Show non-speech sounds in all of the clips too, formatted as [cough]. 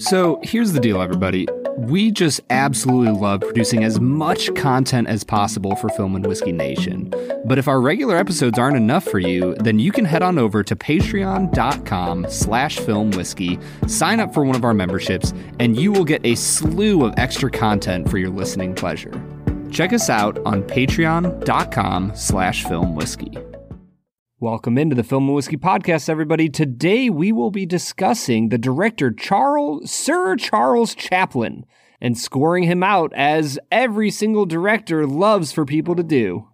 So here's the deal, everybody. We just absolutely love producing as much content as possible for Film and Whiskey Nation. But if our regular episodes aren't enough for you, then you can head on over to patreon.com slash filmwhiskey, sign up for one of our memberships, and you will get a slew of extra content for your listening pleasure. Check us out on patreon.com slash filmwhiskey. Welcome into the Film and Whiskey Podcast, everybody. Today we will be discussing the director Charles Sir Charles Chaplin and scoring him out as every single director loves for people to do.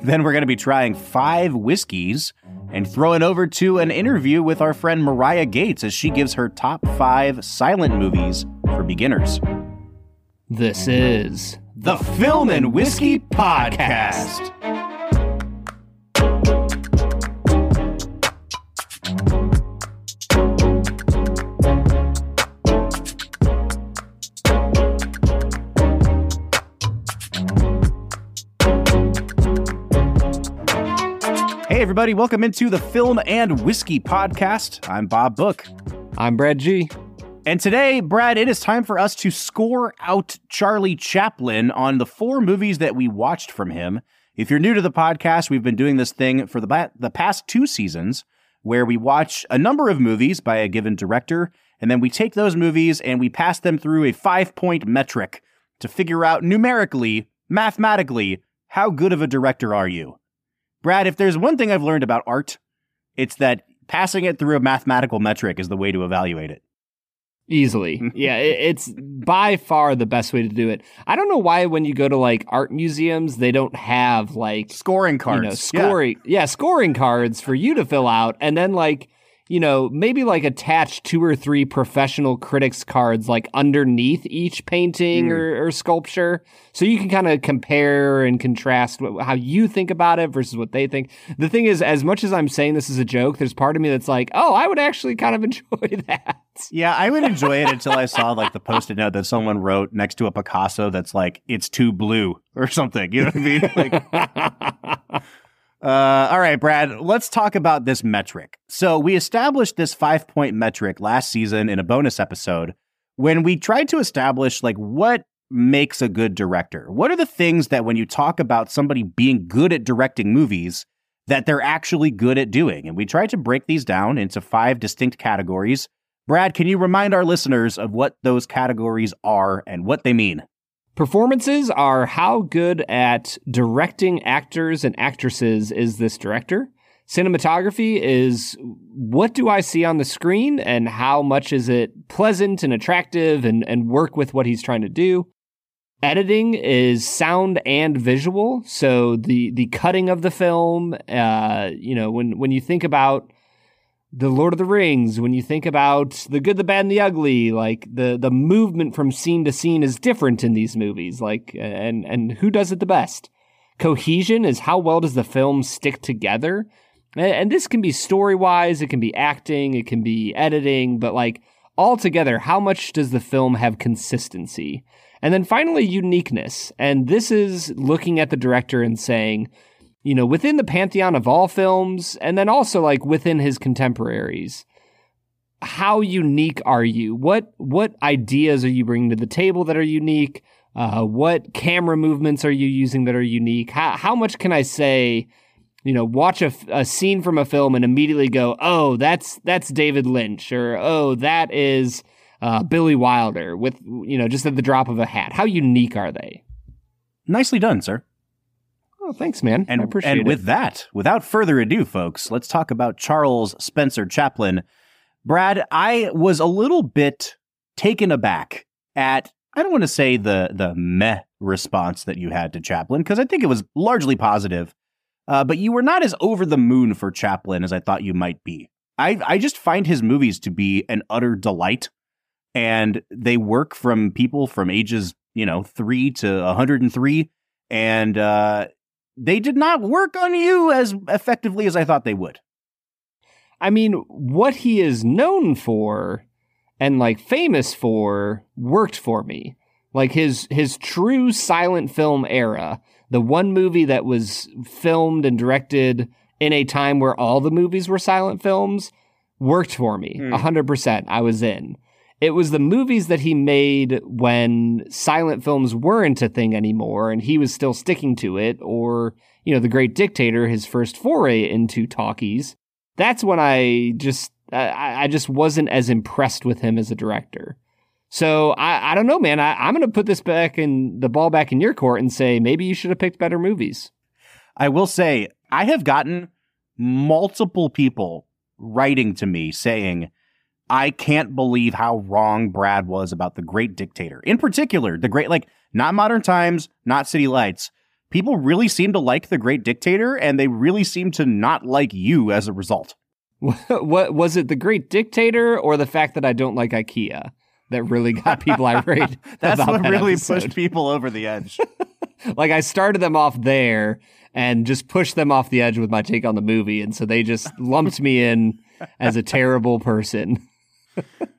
Then we're going to be trying five whiskeys and throwing over to an interview with our friend Marya Gates as she gives her top five silent movies for beginners. This is the Film and Whiskey Podcast. Hey, everybody, welcome into the Film and Whiskey Podcast. I'm Bob Book. I'm Brad G. And today, Brad, it is time for us to score out Charlie Chaplin on the four movies that we watched from him. If you're new to the podcast, we've been doing this thing for the, the past two seasons where we watch a number of movies by a given director, and then we take those movies and we pass them through a five point metric to figure out numerically, mathematically, how good of a director are you? Brad, if there's one thing I've learned about art, it's that passing it through a mathematical metric is the way to evaluate it. Easily. [laughs] yeah, it's by far the best way to do it. I don't know why when you go to like art museums, they don't have like scoring cards. You know, scoring. Yeah. yeah, scoring cards for you to fill out. And then like you know, maybe like attach two or three professional critics cards like underneath each painting mm. or, or, sculpture. So you can kind of compare and contrast what, how you think about it versus what they think. The thing is, as much as I'm saying this is a joke, there's part of me that's like, oh, I would actually kind of [laughs] enjoy that. Yeah, I would enjoy it until I saw like the post-it note that someone wrote next to a Picasso that's like, it's too blue or something. You know what I mean? Like, [laughs] Uh, all right, Brad, let's talk about this metric. So, we established this five point metric last season in a bonus episode when we tried to establish like what makes a good director. What are the things that when you talk about somebody being good at directing movies, that they're actually good at doing? And we tried to break these down into five distinct categories. Brad, can you remind our listeners of what those categories are and what they mean? Performances are how good at directing actors and actresses is this director. Cinematography is what do I see on the screen and how much is it pleasant and attractive and, and work with what he's trying to do. Editing is sound and visual. So the the cutting of the film, uh, you know, when when you think about the Lord of the Rings, when you think about the good, the bad, and the ugly, like the the movement from scene to scene is different in these movies. Like, and and who does it the best? Cohesion is how well does the film stick together, and this can be story wise, it can be acting, it can be editing, but like altogether, how much does the film have consistency? And then finally, uniqueness, and this is looking at the director and saying you know, within the pantheon of all films, and then also like within his contemporaries. How unique are you? What what ideas are you bringing to the table that are unique? Uh, what camera movements are you using that are unique? How how much can I say? You know, watch a, a scene from a film and immediately go, "Oh, that's that's David Lynch," or "Oh, that is uh, Billy Wilder," with you know, just at the drop of a hat. How unique are they? Nicely done, sir. Oh, thanks, man. And, I appreciate and it. with that, without further ado, folks, let's talk about Charles Spencer Chaplin. Brad, I was a little bit taken aback at I don't want to say the the meh response that you had to Chaplin because I think it was largely positive, uh, but you were not as over the moon for Chaplin as I thought you might be. I I just find his movies to be an utter delight, and they work from people from ages you know three to 103, and uh, they did not work on you as effectively as I thought they would. I mean, what he is known for and like famous for worked for me. Like his his true silent film era, the one movie that was filmed and directed in a time where all the movies were silent films, worked for me. Hmm. A 100%. I was in. It was the movies that he made when silent films weren't a thing anymore and he was still sticking to it, or, you know, The Great Dictator, his first foray into talkies. That's when I just, I, I just wasn't as impressed with him as a director. So I, I don't know, man. I, I'm going to put this back in the ball back in your court and say maybe you should have picked better movies. I will say, I have gotten multiple people writing to me saying, I can't believe how wrong Brad was about the great dictator. In particular, the great, like, not modern times, not city lights. People really seem to like the great dictator, and they really seem to not like you as a result. [laughs] what was it the great dictator or the fact that I don't like IKEA that really got people irate? [laughs] That's what that really episode? pushed people over the edge. [laughs] like I started them off there and just pushed them off the edge with my take on the movie, and so they just lumped me in as a terrible person.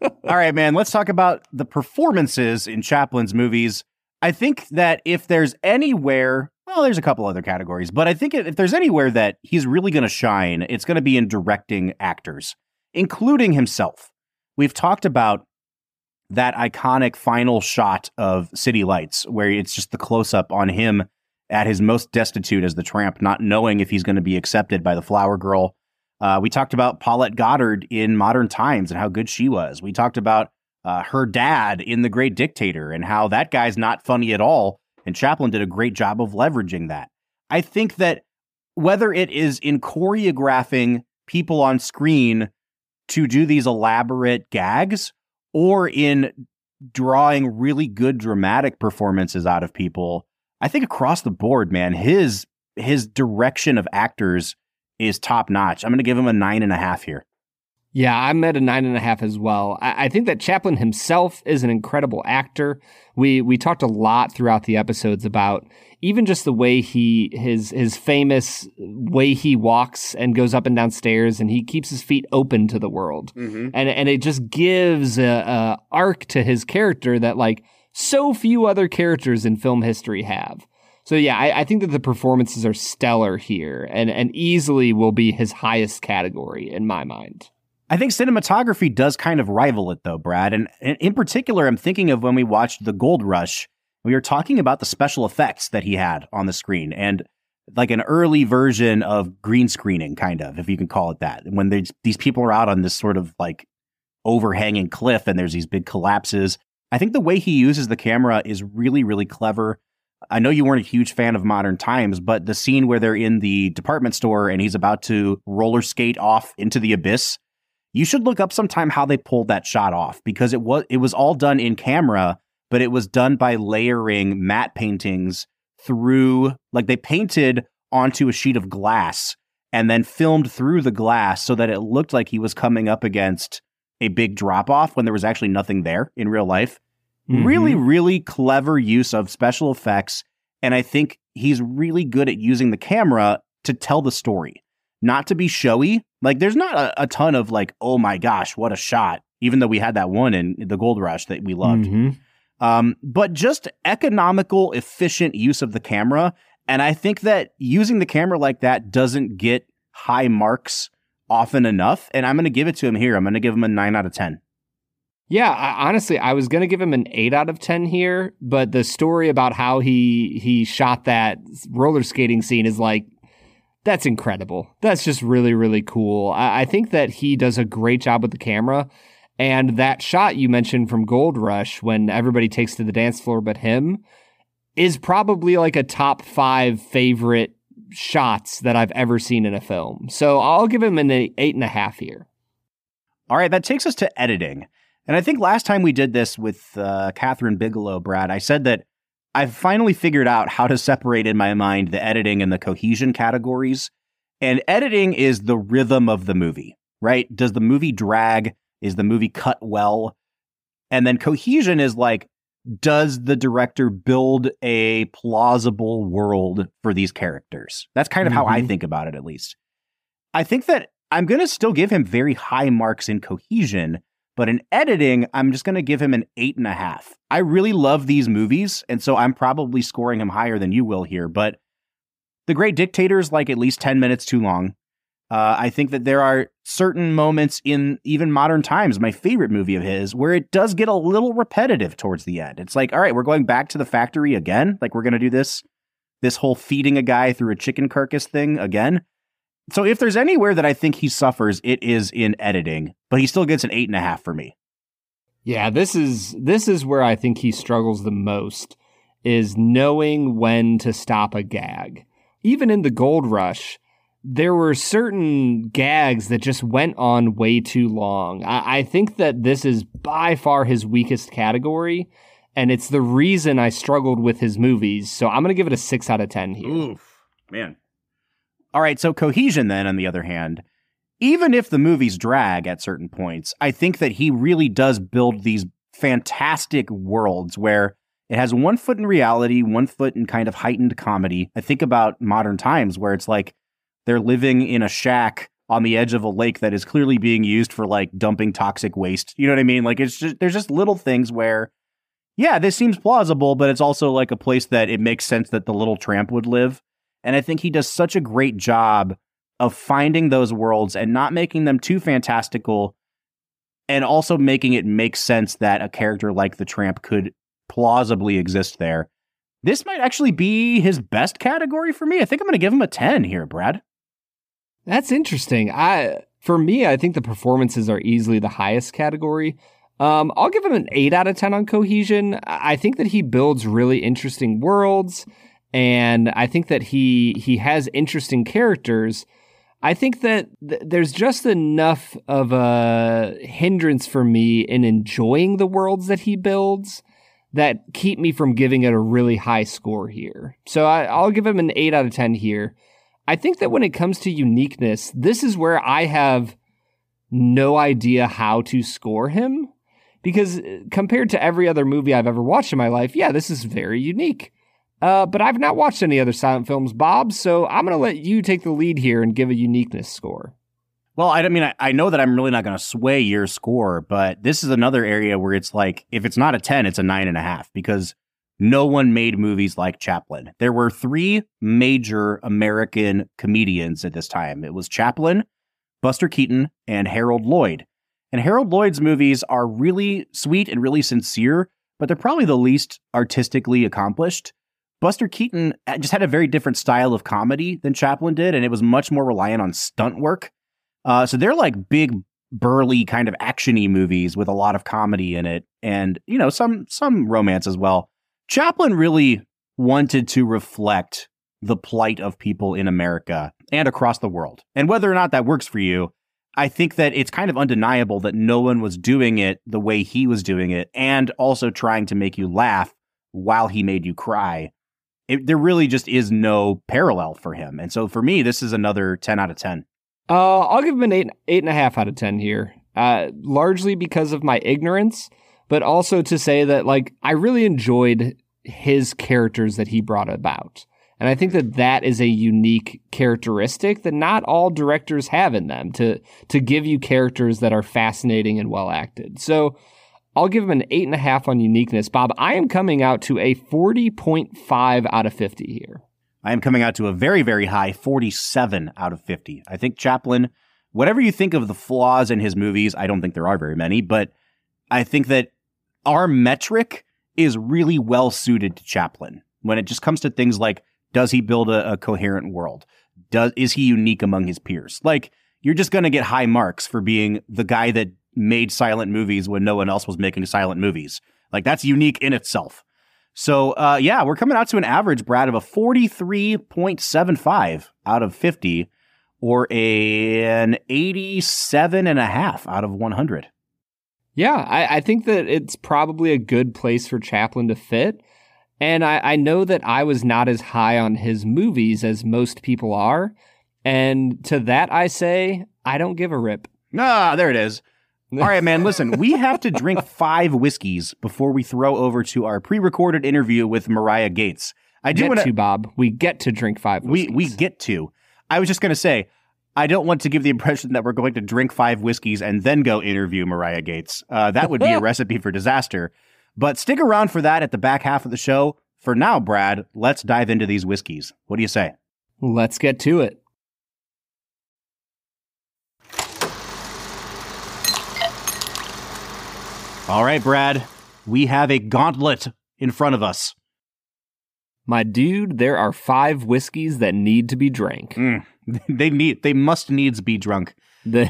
All right, man, let's talk about the performances in Chaplin's movies. I think that if there's anywhere, well, there's a couple other categories, but I think if there's anywhere that he's really going to shine, it's going to be in directing actors, including himself. We've talked about that iconic final shot of City Lights, where it's just the close up on him at his most destitute as the tramp, not knowing if he's going to be accepted by the flower girl. Uh, we talked about Paulette Goddard in Modern Times and how good she was. We talked about uh, her dad in The Great Dictator and how that guy's not funny at all. And Chaplin did a great job of leveraging that. I think that whether it is in choreographing people on screen to do these elaborate gags or in drawing really good dramatic performances out of people, I think across the board, man, his his direction of actors is top notch. I'm going to give him a nine and a half here. Yeah, I'm at a nine and a half as well. I, I, think that Chaplin himself is an incredible actor. We we talked a lot throughout the episodes about even just the way he his his famous way he walks and goes up and down stairs, and he keeps his feet open to the world, mm-hmm. and and it just gives a, a arc to his character that like so few other characters in film history have. So yeah, I, I, think that the performances are stellar here, and and easily will be his highest category in my mind. I think cinematography does kind of rival it though, Brad. And, and in particular, I'm thinking of when we watched The Gold Rush. We were talking about the special effects that he had on the screen and like an early version of green screening, kind of, if you can call it that. When these people are out on this sort of like overhanging cliff and there's these big collapses. I think the way he uses the camera is really, really clever. I know you weren't a huge fan of Modern Times, but the scene where they're in the department store and he's about to roller skate off into the abyss, you should look up sometime how they pulled that shot off because it was it was all done in camera, but it was done by layering matte paintings through like they painted onto a sheet of glass and then filmed through the glass so that it looked like he was coming up against a big drop off when there was actually nothing there in real life. Mm-hmm. Really, really clever use of special effects. And I think he's really good at using the camera to tell the story, not to be showy. Like, there's not a, a ton of, like, oh my gosh, what a shot, even though we had that one in the Gold Rush that we loved. Mm-hmm. Um, but just economical, efficient use of the camera. And I think that using the camera like that doesn't get high marks often enough. And I'm going to give it to him here. I'm going to give him a nine out of 10. Yeah, I, honestly, I was gonna give him an eight out of ten here, but the story about how he he shot that roller skating scene is like that's incredible. That's just really really cool. I, I think that he does a great job with the camera, and that shot you mentioned from Gold Rush when everybody takes to the dance floor but him is probably like a top five favorite shots that I've ever seen in a film. So I'll give him an eight and a half here. All right, that takes us to editing. And I think last time we did this with uh, Kathryn Bigelow, Brad, I said that I've finally figured out how to separate in my mind the editing and the cohesion categories. And editing is the rhythm of the movie, right? Does the movie drag? Is the movie cut well? And then cohesion is like, does the director build a plausible world for these characters? That's kind of mm-hmm. how I mm-hmm. think about it, at least. I think that I'm going to still give him very high marks in cohesion but in editing, I'm just going to give him an eight and a half. I really love these movies, and so I'm probably scoring him higher than you will here. But The Great Dictator is like at least 10 minutes too long. Uh, I think that there are certain moments in even modern times, my favorite movie of his, where it does get a little repetitive towards the end. It's like, all right, we're going back to the factory again. Like we're going to do this, this whole feeding a guy through a chicken carcass thing again. So if there's anywhere that I think he suffers, it is in editing, but he still gets an eight and a half for me. Yeah, this is this is where I think he struggles the most is knowing when to stop a gag. Even in the Gold Rush, there were certain gags that just went on way too long. I, I, think that this is by far his weakest category, and it's the reason I struggled with his movies. So I'm going to give it a six out of 10 here. Oof, man. All right, so Cohesion, then, on the other hand, even if the movies drag at certain points, I think that he really does build these fantastic worlds where it has one foot in reality, one foot in kind of heightened comedy. I think about modern times where it's like, they're living in a shack on the edge of a lake that is clearly being used for like dumping toxic waste. You know what I mean? Like it's just there's just little things where yeah, this seems plausible, but it's also like a place that it makes sense that the little tramp would live. And I think he does such a great job of finding those worlds and not making them too fantastical and also making it make sense that a character like the tramp could plausibly exist there. This might actually be his best category for me. I think I'm going to give him a 10 here, Brad. That's interesting. I for me, I think the performances are easily the highest category. Um, I'll give him an eight out of ten on cohesion. I think that he builds really interesting worlds, and I think that he he has interesting characters. I think that th- there's just enough of a hindrance for me in enjoying the worlds that he builds that keep me from giving it a really high score here. So I, I'll give him an eight out of ten here. I think that when it comes to uniqueness, this is where I have no idea how to score him because uh, compared to every other movie I've ever watched in my life, yeah, this is very unique. Uh, but I've not watched any other silent films, Bob, so I'm going to let you take the lead here and give a uniqueness score. Well, I mean, I, I know that I'm really not going to sway your score, but this is another area where it's like, if it's not a 10, it's a nine and a half because no one made movies like Chaplin. There were three major American comedians at this time. It was Chaplin, Buster Keaton, and Harold Lloyd. And Harold Lloyd's movies are really sweet and really sincere, but they're probably the least artistically accomplished. Buster Keaton uh, just had a very different style of comedy than Chaplin did, and it was much more reliant on stunt work. Uh, so they're like big, burly kind of actiony movies with a lot of comedy in it, and you know some some romance as well. Chaplin really wanted to reflect the plight of people in America and across the world. And whether or not that works for you, I think that it's kind of undeniable that no one was doing it the way he was doing it and also trying to make you laugh while he made you cry. It, there really just is no parallel for him. And so for me, this is another 10 out of 10. Uh, I'll give him an eight, eight and a half out of 10 here, uh, largely because of my ignorance but also to say that like I really enjoyed his characters that he brought about. And I think that that is a unique characteristic that not all directors have in them to to give you characters that are fascinating and well acted. So I'll give him an eight and a half on uniqueness. Bob, I am coming out to a 40.5 out of 50 here. I am coming out to a very, very high 47 out of 50. I think Chaplin, whatever you think of the flaws in his movies, I don't think there are very many, but I think that our metric is really well suited to Chaplin when it just comes to things like does he build a, a coherent world? Does is he unique among his peers? Like you're just going to get high marks for being the guy that made silent movies when no one else was making silent movies. Like that's unique in itself. So uh, yeah, we're coming out to an average, Brad, of a 43.75 out of 50 or a, an 87 and a half out of 100. Yeah, I, I, think that it's probably a good place for Chaplin to fit. And I, I know that I was not as high on his movies as most people are. And to that, I say, I don't give a rip. Ah, there it is. All right, man. Listen, we have to drink [laughs] five whiskeys before we throw over to our pre-recorded interview with Marya Gates. I do want to, Bob. We get to drink five. Whiskeys. We we get to. I was just going to say, I don't want to give the impression that we're going to drink five whiskeys and then go interview Marya Gates. Uh, that would be a [laughs] recipe for disaster. But stick around for that at the back half of the show. For now, Brad, let's dive into these whiskeys. What do you say? Let's get to it. All right, Brad, we have a gauntlet in front of us. My dude, there are five whiskeys that need to be drank. Mm, [laughs] they need, they must needs be drunk. The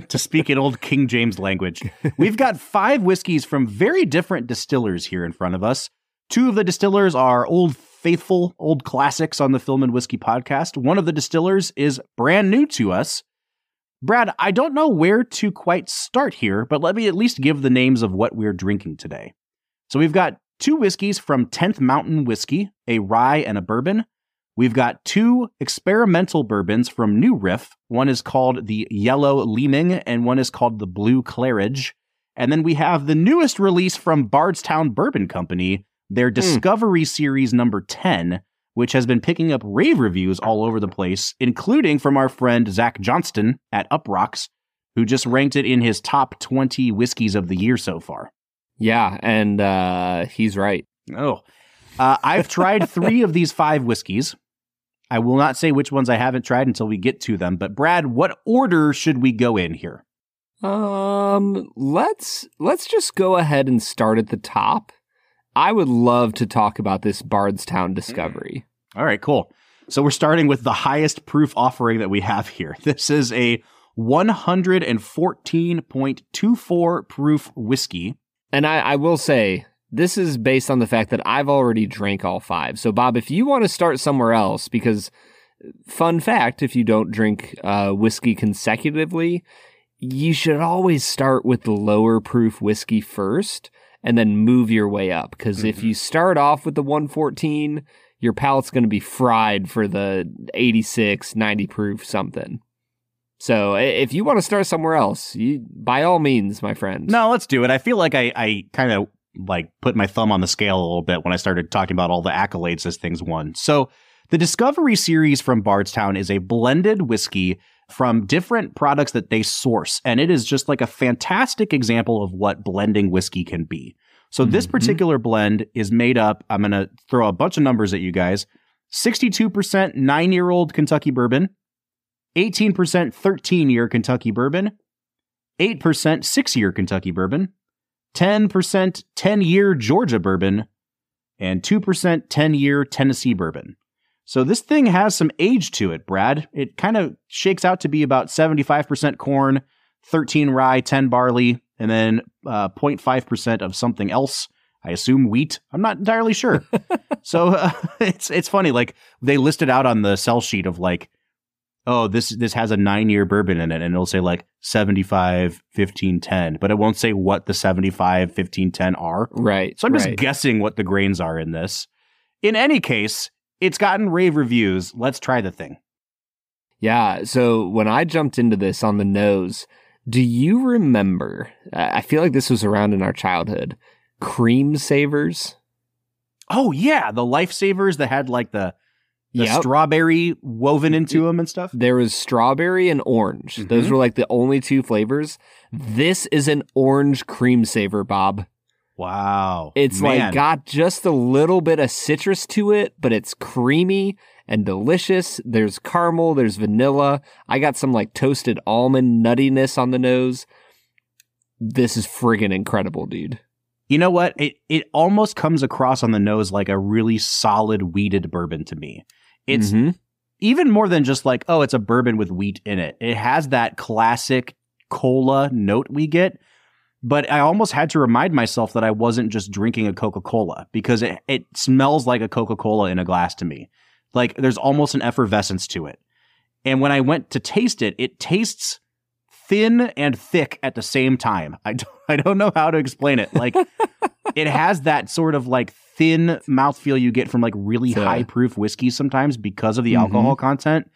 [laughs] to speak in old King James language. We've got five whiskeys from very different distillers here in front of us. Two of the distillers are old faithful, old classics on the Film and Whiskey podcast. One of the distillers is brand new to us. Brad, I don't know where to quite start here, but let me at least give the names of what we're drinking today. So we've got two whiskeys from 10th Mountain Whiskey, a rye and a bourbon. We've got two experimental bourbons from New Riff. One is called the Yellow Leaming, and one is called the Blue Clarage. And then we have the newest release from Bardstown Bourbon Company, their Discovery mm. Series number 10, which has been picking up rave reviews all over the place, including from our friend Zach Johnston at Uproxx, who just ranked it in his top 20 whiskeys of the year so far. Yeah, and uh, he's right. Oh, uh, I've tried three of these five whiskeys. I will not say which ones I haven't tried until we get to them. But Brad, what order should we go in here? Um, let's let's just go ahead and start at the top. I would love to talk about this Bardstown discovery. All right, cool. So we're starting with the highest proof offering that we have here. [laughs] This is a 114.24 proof whiskey. And I, I will say, this is based on the fact that I've already drank all five. So, Bob, if you want to start somewhere else, because fun fact, if you don't drink uh, whiskey consecutively, you should always start with the lower proof whiskey first and then move your way up. Because mm-hmm. if you start off with the 114, your palate's going to be fried for the 86, 90 proof something. So if you want to start somewhere else, you, by all means, my friend. No, let's do it. I feel like I, I kind of like put my thumb on the scale a little bit when I started talking about all the accolades this thing's won. So the Discovery series from Bardstown is a blended whiskey from different products that they source. And it is just like a fantastic example of what blending whiskey can be. So mm-hmm. this particular blend is made up, I'm going to throw a bunch of numbers at you guys 62% nine year old Kentucky bourbon, 18% 13 year Kentucky bourbon, 8% six year Kentucky bourbon, 10% 10 year Georgia bourbon, and 2% 10 year Tennessee bourbon. So this thing has some age to it, Brad. It kind of shakes out to be about 75% corn, 13 rye, 10 barley, and then uh, 0.5% of something else. I assume wheat. I'm not entirely sure. [laughs] so uh, [laughs] it's it's funny. Like they listed out on the sell sheet of like oh, this this has a nine year bourbon in it, and it'll say like 75, 15, 10, but it won't say what the 75, 15, 10 are. Right. So I'm just right. guessing what the grains are in this. In any case, it's gotten rave reviews. Let's try the thing. Yeah. So when I jumped into this on the nose, do you remember? I feel like this was around in our childhood. Creme Savers. Oh yeah, the lifesavers that had like the the yep. strawberry woven into them and stuff. There was strawberry and orange. Mm-hmm. Those were like the only two flavors. This is an orange cream saver, Bob. Wow. It's Man. like got just a little bit of citrus to it, but it's creamy and delicious. There's caramel, there's vanilla. I got some like toasted almond nuttiness on the nose. This is friggin' incredible, dude. You know what? It it almost comes across on the nose like a really solid wheated bourbon to me. It's mm-hmm. even more than just like, oh, it's a bourbon with wheat in it. It has that classic cola note we get. But I almost had to remind myself that I wasn't just drinking a Coca Cola because it, it smells like a Coca Cola in a glass to me. Like there's almost an effervescence to it. And when I went to taste it, it tastes thin and thick at the same time. I don't, [laughs] I don't know how to explain it. Like [laughs] it has that sort of like thin mouthfeel you get from like really so, high proof whiskeys sometimes because of the mm-hmm. alcohol content.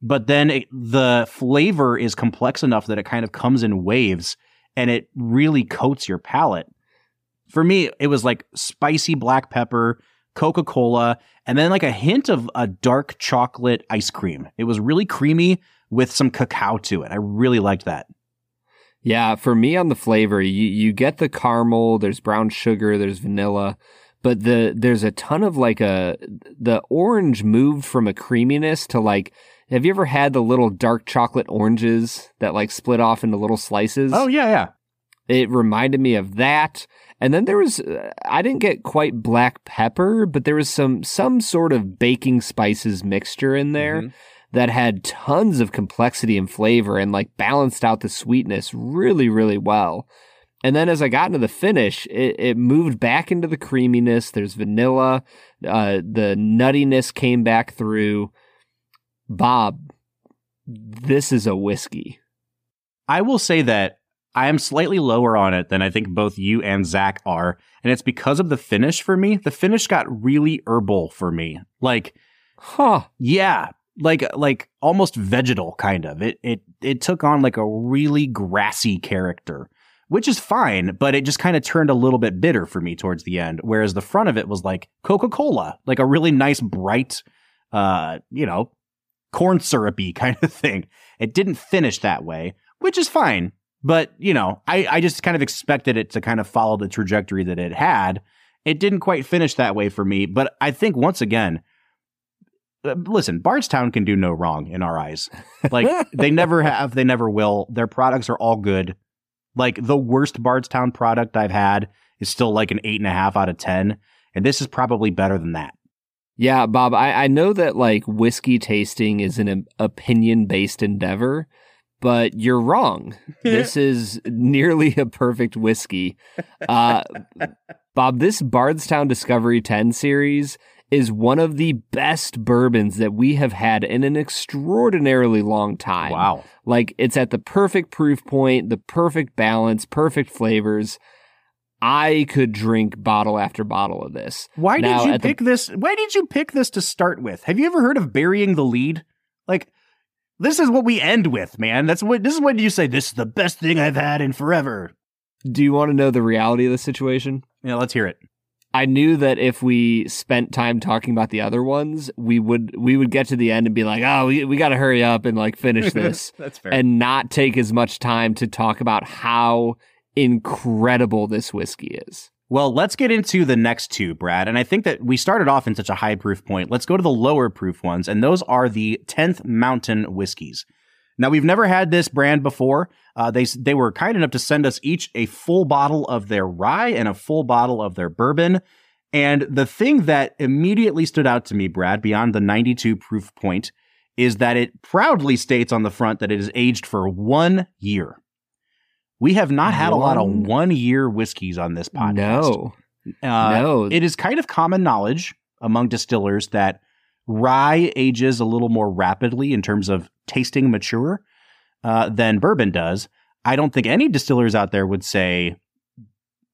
But then it, the flavor is complex enough that it kind of comes in waves and it really coats your palate. For me, it was like spicy black pepper, Coca Cola, and then like a hint of a dark chocolate ice cream. It was really creamy with some cacao to it. I really liked that. Yeah, for me on the flavor, you, you get the caramel, there's brown sugar, there's vanilla, but the there's a ton of like a the orange moved from a creaminess to like have you ever had the little dark chocolate oranges that like split off into little slices? Oh yeah, yeah. It reminded me of that. And then there was uh, I didn't get quite black pepper, but there was some some sort of baking spices mixture in there Mhm. that had tons of complexity and flavor and like balanced out the sweetness really really well. And then as I got into the finish, it, it moved back into the creaminess. There's vanilla, uh, the nuttiness came back through. Bob, this is a whiskey. I will say that I am slightly lower on it than I think both you and Zach are, and it's because of the finish for me. The finish got really herbal for me, like Huh. yeah, like like almost vegetal kind of. It it it took on like a really grassy character, which is fine, but it just kind of turned a little bit bitter for me towards the end. Whereas the front of it was like Coca Cola, like a really nice bright, uh, you know, corn syrupy [laughs] kind of thing. It didn't finish that way, which is fine. But, you know, I, I just kind of expected it to kind of follow the trajectory that it had. It didn't quite finish that way for me. But I think once again, uh, listen, Bardstown can do no wrong in our eyes. Like [laughs] they never have, they never will. Their products are all good. Like the worst Bardstown product I've had is still like an eight and a half out of 10. And this is probably better than that. Yeah, Bob, I, I know that like whiskey tasting is an opinion based endeavor, but you're wrong. [laughs] this is nearly a perfect whiskey. Uh, Bob, this Bardstown Discovery 10 series is one of the best bourbons that we have had in an extraordinarily long time. Wow. Like it's at the perfect proof point, the perfect balance, perfect flavors. I could drink bottle after bottle of this. Why Now, did you at the- pick this? Why did you pick this to start with? Have you ever heard of burying the lead? Like, this is what we end with, man. That's what this is when you say this is the best thing I've had in forever. Do you want to know the reality of the situation? Yeah, let's hear it. I knew that if we spent time talking about the other ones, we would we would get to the end and be like, "Oh, we we got to hurry up and like finish [laughs] this." That's fair. and not take as much time to talk about how incredible this whiskey is. Well, let's get into the next two, Brad. And I think that we started off in such a high proof point. Let's go to the lower proof ones, and those are the 10th Mountain whiskeys. Now, we've never had this brand before. Uh, they they were kind enough to send us each a full bottle of their rye and a full bottle of their bourbon. And the thing that immediately stood out to me, Brad, beyond the 92 proof point, is that it proudly states on the front that it is aged for one year. We have not had a lot of One- one year whiskeys on this podcast. No, Uh, no, it is kind of common knowledge among distillers that rye ages a little more rapidly in terms of tasting mature uh, than bourbon does. I don't think any distillers out there would say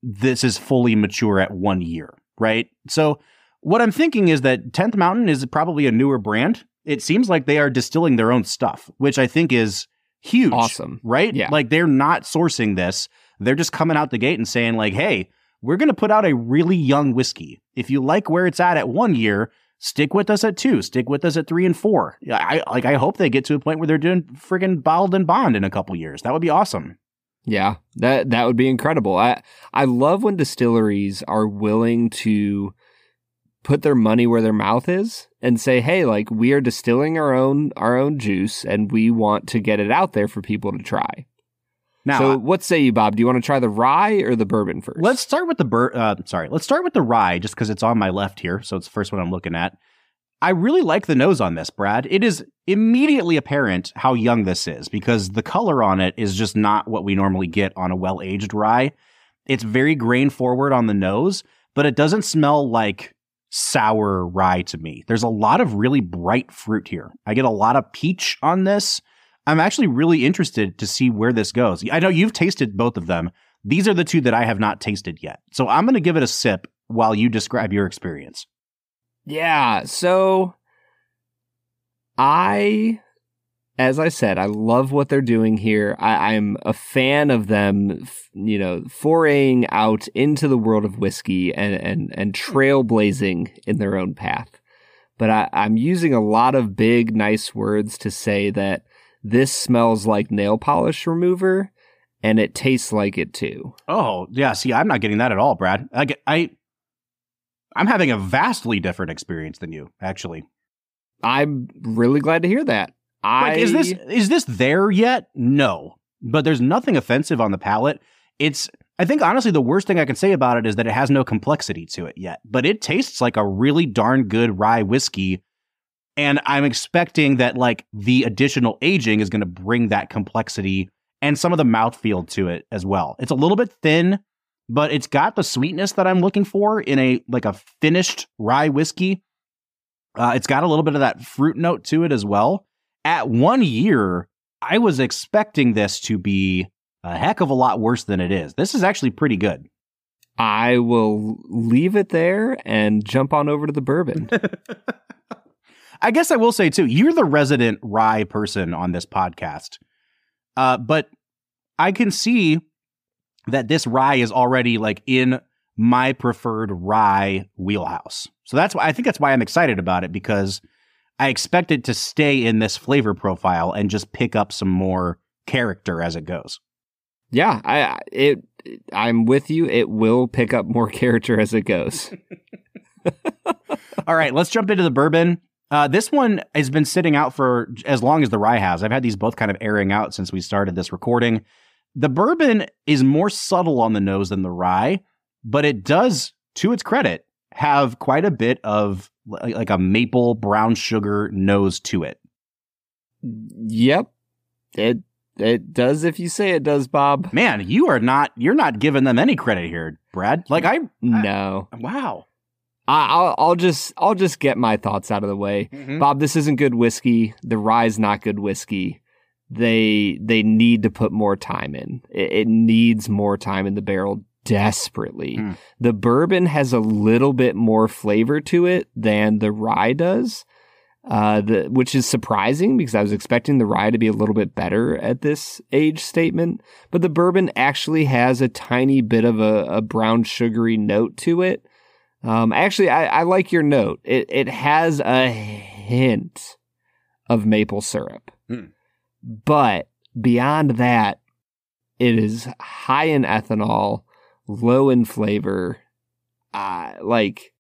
this is fully mature at one year, right? So, what I'm thinking is that 10th Mountain is probably a newer brand. It seems like they are distilling their own stuff, which I think is huge awesome. right? Yeah. Like they're not sourcing this. They're just coming out the gate and saying like, "Hey, we're going to put out a really young whiskey. If you like where it's at at 1 year, stick with us at 2, stick with us at 3 and 4." I like I hope they get to a point where they're doing friggin' bottled and bond in a couple years. That would be awesome. Yeah, that that would be incredible. I I love when distilleries are willing to put their money where their mouth is and say, "Hey, like we are distilling our own our own juice and we want to get it out there for people to try." Now, so, what say you, Bob? Do you want to try the rye or the bourbon first? Let's start with the bur- uh, sorry, let's start with the rye just because it's on my left here, so it's the first one I'm looking at. I really like the nose on this, Brad. It is immediately apparent how young this is because the color on it is just not what we normally get on a well-aged rye. It's very grain forward on the nose, but it doesn't smell like sour rye to me. There's a lot of really bright fruit here. I get a lot of peach on this. I'm actually really interested to see where this goes. I know you've tasted both of them. These are the two that I have not tasted yet. So I'm going to give it a sip while you describe your experience. Yeah. So I, as I said, I love what they're doing here. I, I'm a fan of them, you know, foraying out into the world of whiskey and, and, and trailblazing in their own path. But I, I'm using a lot of big, nice words to say that this smells like nail polish remover and it tastes like it too. Oh, yeah. See, I'm not getting that at all, Brad. I get, I, I'm having a vastly different experience than you, actually. I'm really glad to hear that. I Like, is this is this there yet? No, but there's nothing offensive on the palate. It's I think honestly the worst thing I can say about it is that it has no complexity to it yet, but it tastes like a really darn good rye whiskey. And I'm expecting that like the additional aging is going to bring that complexity and some of the mouthfeel to it as well. It's a little bit thin, but it's got the sweetness that I'm looking for in a like a finished rye whiskey. Uh, it's got a little bit of that fruit note to it as well. At one year, I was expecting this to be a heck of a lot worse than it is. This is actually pretty good. I will leave it there and jump on over to the bourbon. [laughs] I guess I will say too, you're the resident rye person on this podcast. Uh, but I can see that this rye is already like in my preferred rye wheelhouse. So that's why I think that's why I'm excited about it because I expect it to stay in this flavor profile and just pick up some more character as it goes. Yeah, I it I'm with you. It will pick up more [laughs] character as it goes. [laughs] All right, let's jump into the bourbon. Uh, this one has been sitting out for as long as the rye has. I've had these both kind of airing out since we started this recording. The bourbon is more subtle on the nose than the rye, but it does, to its credit, have quite a bit of like a maple brown sugar nose to it. Yep. It it does if you say it does, Bob. Man, you are not you're not giving them any credit here, Brad. Like I No. I, wow. I, will I'll just I'll just get my thoughts out of the way. Mhm. Bob, this isn't good whiskey. The rye's not good whiskey. They they need to put more time in. It, it needs more time in the barrel desperately. Mm. The bourbon has a little bit more flavor to it than the rye does. Uh, the, which is surprising because I was expecting the rye to be a little bit better at this age statement, but the bourbon actually has a tiny bit of a, a brown sugary note to it. Um, actually, I, I like your note. It it has a hint of maple syrup, Hmm. but beyond that, it is high in ethanol, low in flavor. Uh, like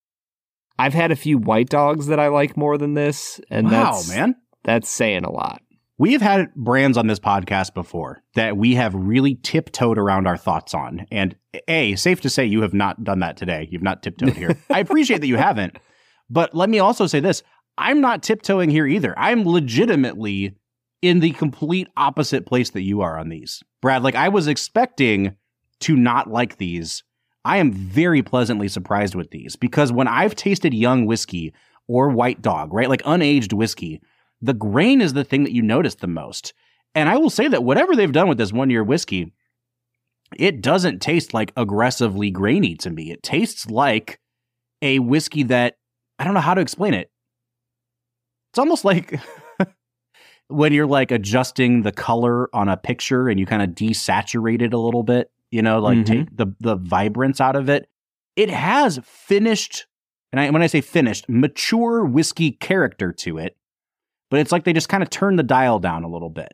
I've had a few white dogs that I like more than this, and wow, that's man. that's saying a lot. We have had brands on this podcast before that we have really tiptoed around our thoughts on. And A, safe to say you have not done that today. You've not tiptoed here. [laughs] I appreciate that you haven't. But let me also say this I'm not tiptoeing here either. I'm legitimately in the complete opposite place that you are on these. Brad, like I was expecting to not like these. I am very pleasantly surprised with these because when I've tasted young whiskey or white dog, right, like unaged whiskey, the grain is the thing that you notice the most. And I will say that whatever they've done with this one year whiskey, it doesn't taste like aggressively grainy to me. It tastes like a whiskey that I don't know how to explain it. It's almost like [laughs] when you're like adjusting the color on a picture and you kind of desaturate it a little bit, you know, like Mhm. take the the vibrance out of it. It has finished, and I, when I say finished, mature whiskey character to it, but it's like they just kind of turn the dial down a little bit.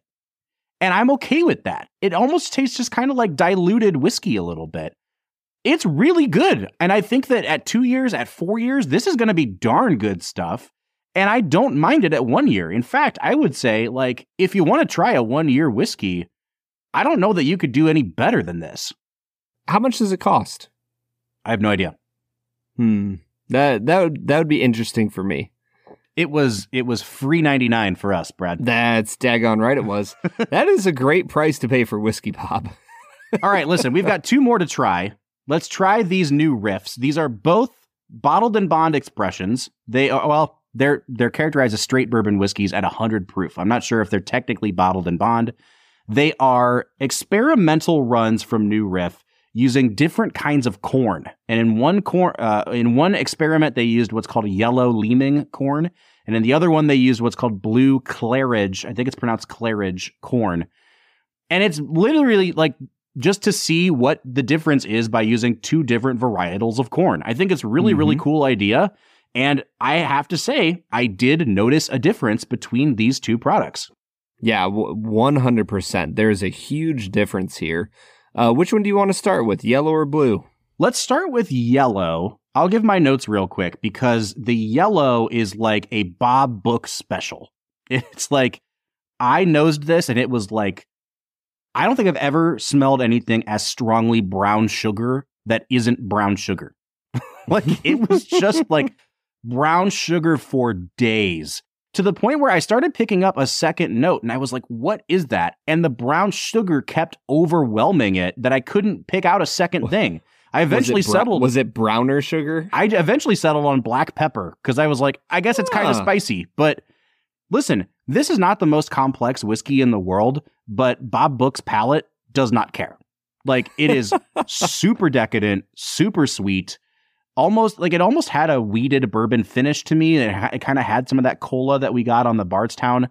And I'm okay with that. It almost tastes just kind of like diluted whiskey a little bit. It's really good. And I think that at two years, at four years, this is going to be darn good stuff. And I don't mind it at one year. In fact, I would say, like, if you want to try a one year whiskey, I don't know that you could do any better than this. How much does it cost? I have no idea. Hmm. That that would that would be interesting for me. It was it was free ninety nine for us, Brad. That's daggone right it was. [laughs] that is a great price to pay for whiskey pop. [laughs] All right, listen, we've got two more to try. Let's try these new riffs. These are both bottled and bond expressions. They are well, they're they're characterized as straight bourbon whiskeys at 100 proof. I'm not sure if they're technically bottled and bond. They are experimental runs from New Riff using different kinds of corn. And in one corn uh, in one experiment they used what's called yellow leaming corn, and in the other one they used what's called blue clarage. I think it's pronounced clarage corn. And it's literally like just to see what the difference is by using two different varietals of corn. I think it's really, really cool idea. And I have to say, I did notice a difference between these two products. Yeah, one hundred percent. There's a huge difference here. Uh, which one do you want to start with, yellow or blue? Let's start with yellow. I'll give my notes real quick because the yellow is like a Bob Book special. [laughs] It's like I nosed this and it was like I don't think I've ever smelled anything as strongly brown sugar that isn't brown sugar. [laughs] like it was just [laughs] like brown sugar for days to the point where I started picking up a second note and I was like, what is that? And the brown sugar kept overwhelming it that I couldn't pick out a second thing. I eventually was settled. Was it browner sugar? I eventually settled on black pepper because I was like, I guess it's kind of spicy. But listen, this is not the most complex whiskey in the world, but Bob Book's palate does not care. Like it is [laughs] super decadent, super sweet. Almost like it almost had a wheated bourbon finish to me. It, ha- it kind of had some of that cola that we got on the Bardstown.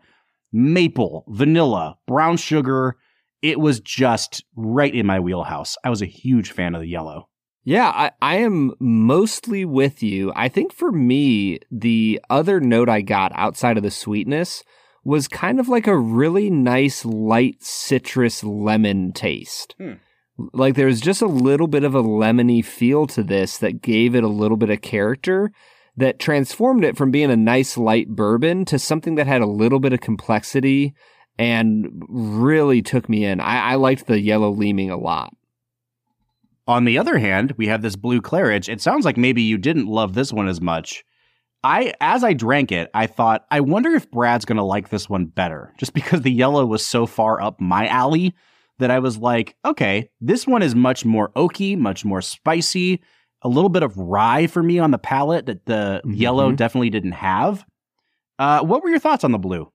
Maple, vanilla, brown sugar. It was just right in my wheelhouse. I was a huge fan of the yellow. Yeah, I, I am mostly with you. I think for me, the other note I got outside of the sweetness was kind of like a really nice light citrus lemon taste. Hmm. Like there was just a little bit of a lemony feel to this that gave it a little bit of character that transformed it from being a nice light bourbon to something that had a little bit of complexity and really took me in. I, I liked the yellow leaming a lot. On the other hand, we have this blue Clarage. It sounds like maybe you didn't love this one as much. I, as I drank it, I thought, I wonder if Brad's to like this one better, just because the yellow was so far up my alley that I was like, okay, this one is much more oaky, much more spicy, a little bit of rye for me on the palate that the Mhm. yellow definitely didn't have. Uh, what were your thoughts on the blue?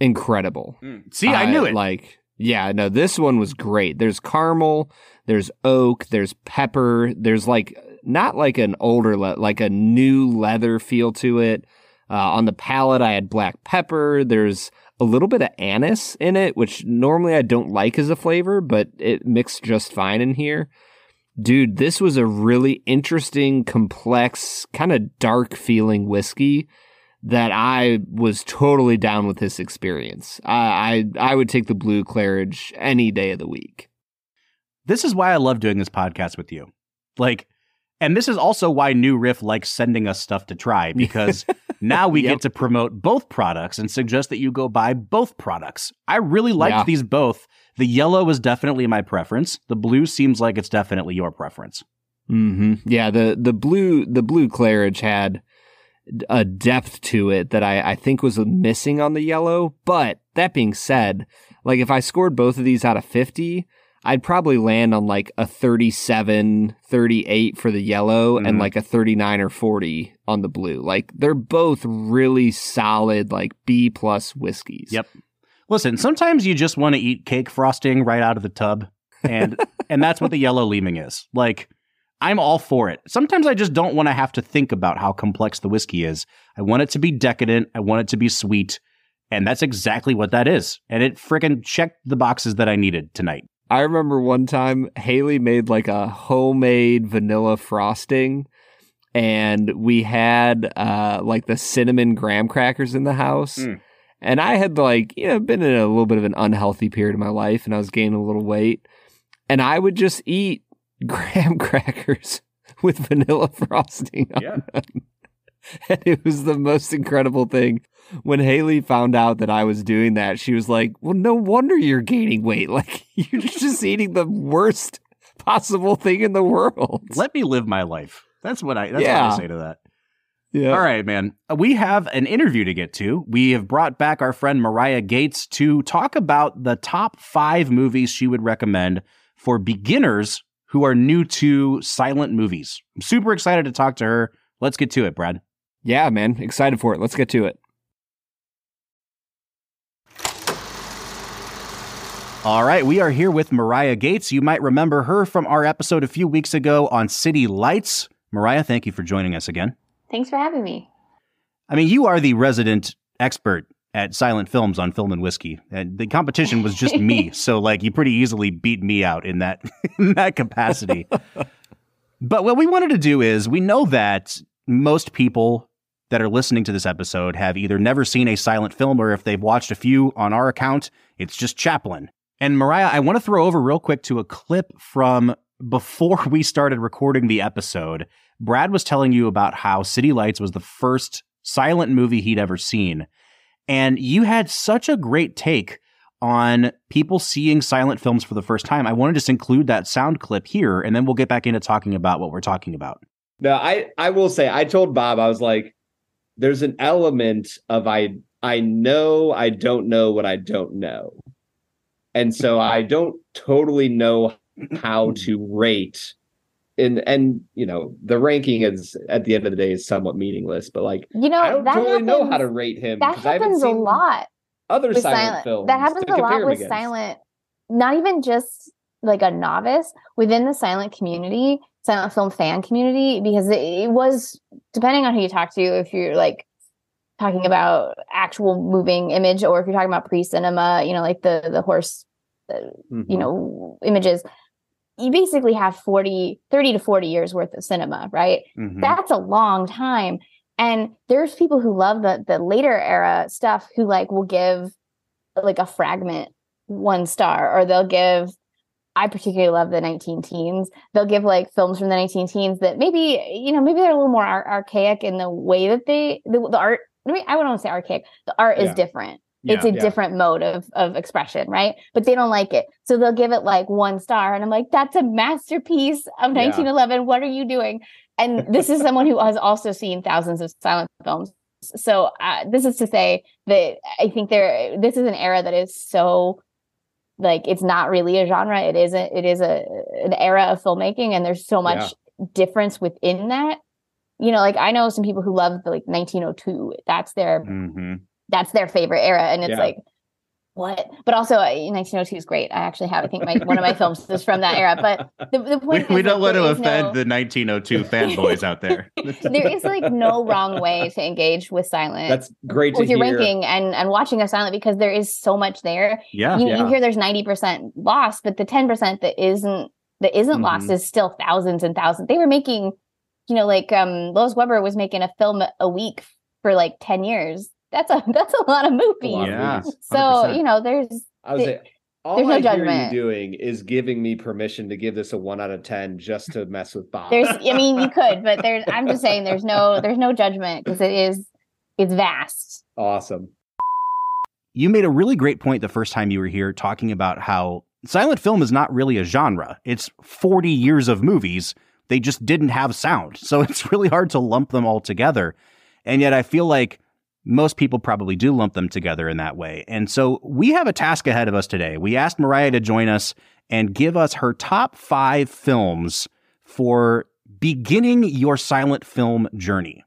Incredible. See, I, knew it. Like, yeah, no, this one was great. There's caramel, there's oak, there's pepper, there's like not like an older, le- like a new leather feel to it. Uh, on the palate, I had black pepper. There's a little bit of anise in it, which normally I don't like as a flavor, but it mixed just fine in here. Dude, this was a really interesting, complex, kind of dark feeling whiskey that I was totally down with this experience. I, I I would take the blue Clarage any day of the week. this is why I love doing this podcast with you. Like, and this is also why New Riff likes sending us stuff to try [laughs] because now we [laughs] Yep. get to promote both products and suggest that you go buy both products. I really liked Yeah. these both. The yellow is definitely my preference. The blue seems like it's definitely your preference. hmm Yeah, the the blue the blue Clarage had a depth to it that I, I think was missing on the yellow. But that being said, like if I scored both of these out of 50, I'd probably land on like a 37, 38 for the yellow Mhm. and like a 39 or 40 on the blue. Like they're both really solid, like B plus whiskeys. Yep. Listen, sometimes you just want to eat cake frosting right out of the tub, and [laughs] and that's what the yellow leaming is. Like, I'm all for it. Sometimes I just don't want to have to think about how complex the whiskey is. I want it to be decadent. I want it to be sweet, and that's exactly what that is. And it frickin' checked the boxes that I needed tonight. I remember one time Haley made like a homemade vanilla frosting and we had uh like the cinnamon graham crackers in the house. Mm. And I had like, you know, been in a little bit of an unhealthy period of my life and I was gaining a little weight. And I would just eat [laughs] graham crackers with vanilla [laughs] frosting on Yeah. them. And it was the most incredible thing. When Haley found out that I was doing that, she was like, Well, no wonder you're gaining weight. [laughs] Like, you're just eating the worst possible thing in the world. Let me live my life. That's what I. That's Yeah. what I say to that. Yeah. All right, man. Uh, We have an interview to get to. We have brought back our friend Marya Gates to talk about the top five movies she would recommend for beginners who are new to silent movies. I'm super excited to talk to her. Let's get to it, Brad. Yeah, man. Excited for it. Let's get to it. All right, we are here with Marya Gates. You might remember her from our episode a few weeks ago on City Lights. Marya, thank you for joining us again. Thanks for having me. I mean, you are the resident expert at silent films on Film and Whiskey, and the competition was just me. [laughs] So, like, you pretty easily beat me out in that [laughs] in that capacity. but what we wanted to do is, we know that most people that are listening to this episode have either never seen a silent film, or if they've watched a few on our account, it's just Chaplin. And Marya, I want to throw over real quick to a clip from before we started recording the episode. Brad was telling you about how City Lights was the first silent movie he'd ever seen. And you had such a great take on people seeing silent films for the first time. I want to just include that sound clip here, and then we'll get back into talking about what we're talking about. No, I I will say I told Bob I was like, there's an element of I I know I don't know what I don't know, and so I don't totally know how mm-hmm. to rate. And and you know the ranking is at the end of the day is somewhat meaningless, but like You know, I don't that totally happens, know how to rate him that 'cause I haven't happens a lot Other silent, silent films That happens a lot with against. silent, not even just like a novice within the silent community, silent film fan community, because it, it was depending on who you talk to. If you're like talking about actual moving image, or if you're talking about pre-cinema, you know, like the the horse, Mhm. you know, images. You basically have 40, 30 to 40 years worth of cinema, right? Mhm. that's a long time and there's people who love the the later era stuff who like will give like a fragment one star or they'll give i particularly love the 19 teens they'll give like films from the 19 teens that maybe you know maybe they're a little more ar- archaic in the way that they the, the art I, mean, I wouldn't say archaic the art Yeah. is different Yeah. it's a Yeah. different mode of of expression right? But they don't like it. So they'll give it like one star and i'm like that's a masterpiece of Yeah. 1911 what are you doing? And this is someone who has also seen thousands of silent films. So uh, this is to say that i think there this is an era that is so like it's not really a genre. It is a, it is a an era of filmmaking and there's so much difference within that. You know like i know some people who love the like 1902 that's their Mhm. That's their favorite era and it's Yeah. like what but also uh, 1902 is great i actually have i think my one of my [laughs] films is from that era but the, the We, point we is, don't like, want to offend no- the 1902 fanboys out there. [laughs] there is like no wrong way to engage with silent That's great to with your hear. ranking and and watching a silent because there is so much there yeah. you, Yeah. you hear there's 90% lost but the 10% that isn't that isn't lost Mhm. is still thousands and thousands they were making you know like um lois weber was making a film a week for like 10 years that's a [laughs] that's a lot of movies lot of Yeah. movies. so 100%. you know there's I was There- like, all there's no I hear judgment. you doing is giving me permission to give this a one out of ten just to mess with Bob. there's i mean you could [laughs] but there's i'm just saying there's no there's no judgment because it is it's vast awesome. You made a really great point the first time you were here talking about how silent film is not really a genre. It's 40 years of movies. They just didn't have sound. So [laughs] it's really hard to lump them all together. And yet I feel like most people probably do lump them together in that way. And so we have a task ahead of us today. We asked Marya to join us and give us her top five films for beginning your silent film journey.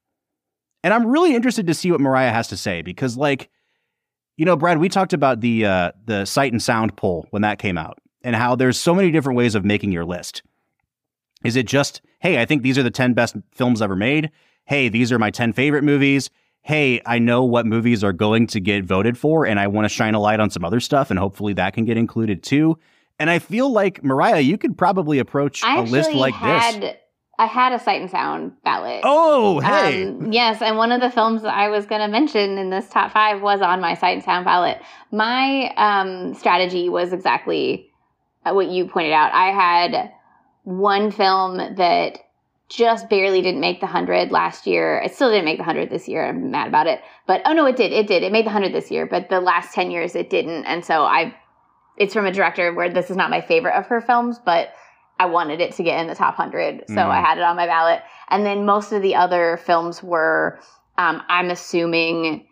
And I'm really interested to see what Marya has to say because, like, you know, Brad, we talked about the uh, the sight and sound poll when that came out, and how there's so many different ways of making your list. Is it just, hey, I think these are the ten best films ever made? Hey, these are my ten favorite movies. Hey, I know what movies are going to get voted for, and I want to shine a light on some other stuff, and hopefully that can get included too. And I feel like Marya, you could probably approach i a list like had this. i had a sight and sound ballot Oh, hey, Um, yes, and one of the films that I was going to mention in this top five was on my sight and sound ballot. My um, strategy was exactly uh, what you pointed out. I had one film that just barely didn't make the hundred last year. It still didn't make the hundred this year. I'm mad about it, but oh no, it did. It did. It made the hundred this year, but the last ten years it didn't. And so I, it's from a director where this is not my favorite of her films, but I wanted it to get in the top 100. So Mhm. I had it on my ballot. And then most of the other films were, um, I'm assuming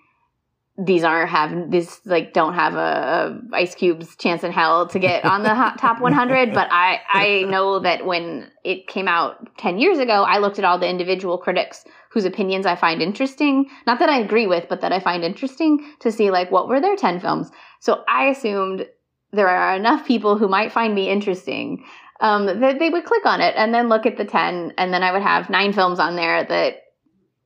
these aren't have this like don't have a, a Ice Cube's chance in hell to get on the top [laughs] 100. But I I know that when it came out 10 years ago, I looked at all the individual critics whose opinions I find interesting. Not that I agree with, but that I find interesting to see like what were their 10 films. So I assumed there are enough people who might find me interesting um, that they would click on it and then look at the 10 and then i would have nine films on there that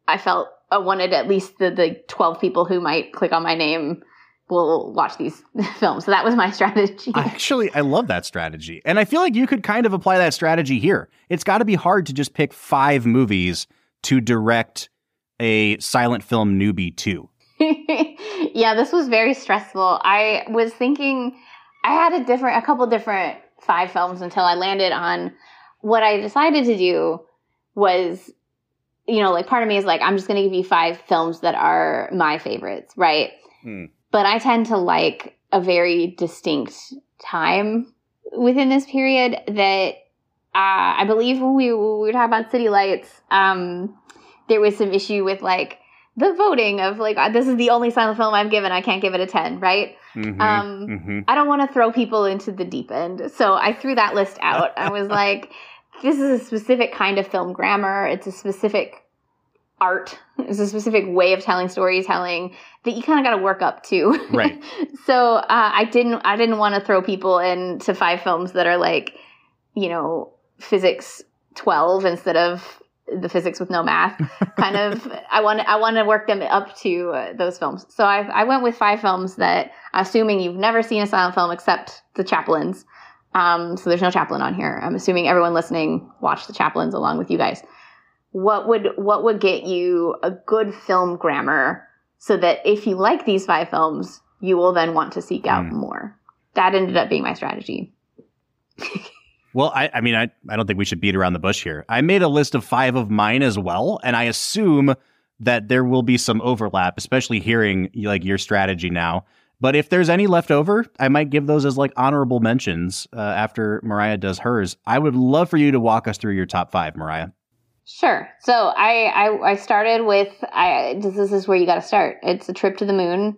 i felt I wanted at least the, the 12 people who might click on my name will watch these [laughs] films so that was my [laughs] strategy Actually, I love that strategy. And I feel like you could kind of apply that strategy here. It's got to be hard to just pick five movies to direct a silent film newbie to. [laughs] yeah this was very stressful i was thinking i had a different a couple different five films until i landed on what i decided to do was you know like part of me is like i'm just going to give you five films that are my favorites right Hmm. but i tend to like a very distinct time within this period that uh, I believe when we, when we were talking about City Lights, um, there was some issue with like the voting of like uh, this is the only silent film I've given. I can't give it a ten, right? Mhm, Um, mhm. I don't want to throw people into the deep end, so I threw that list out. I was [laughs] like, this is a specific kind of film grammar. It's a specific art. It's a specific way of telling storytelling that you kind of got to work up to. Right. [laughs] so uh, I didn't. I didn't want to throw people into five films that are like, you know, physics twelve instead of the physics with no math [laughs] kind of i want i want to work them up to uh, those films so I, I went with five films that assuming you've never seen a silent film except the Chaplins um, so there's no Chaplin on here i'm assuming everyone listening watched the Chaplins along with you guys what would what would get you a good film grammar so that if you like these five films you will then want to seek out Hmm. more that ended up being my strategy [laughs] Well, I, I mean, I, I don't think we should beat around the bush here. I made a list of five of mine as well, and I assume that there will be some overlap, especially hearing like your strategy now. But if there's any left over, I might give those as like honorable mentions uh, after Marya does hers. I would love for you to walk us through your top five, Marya. Sure. So I I, I started with I this, this is where you got to start. It's a trip to the moon.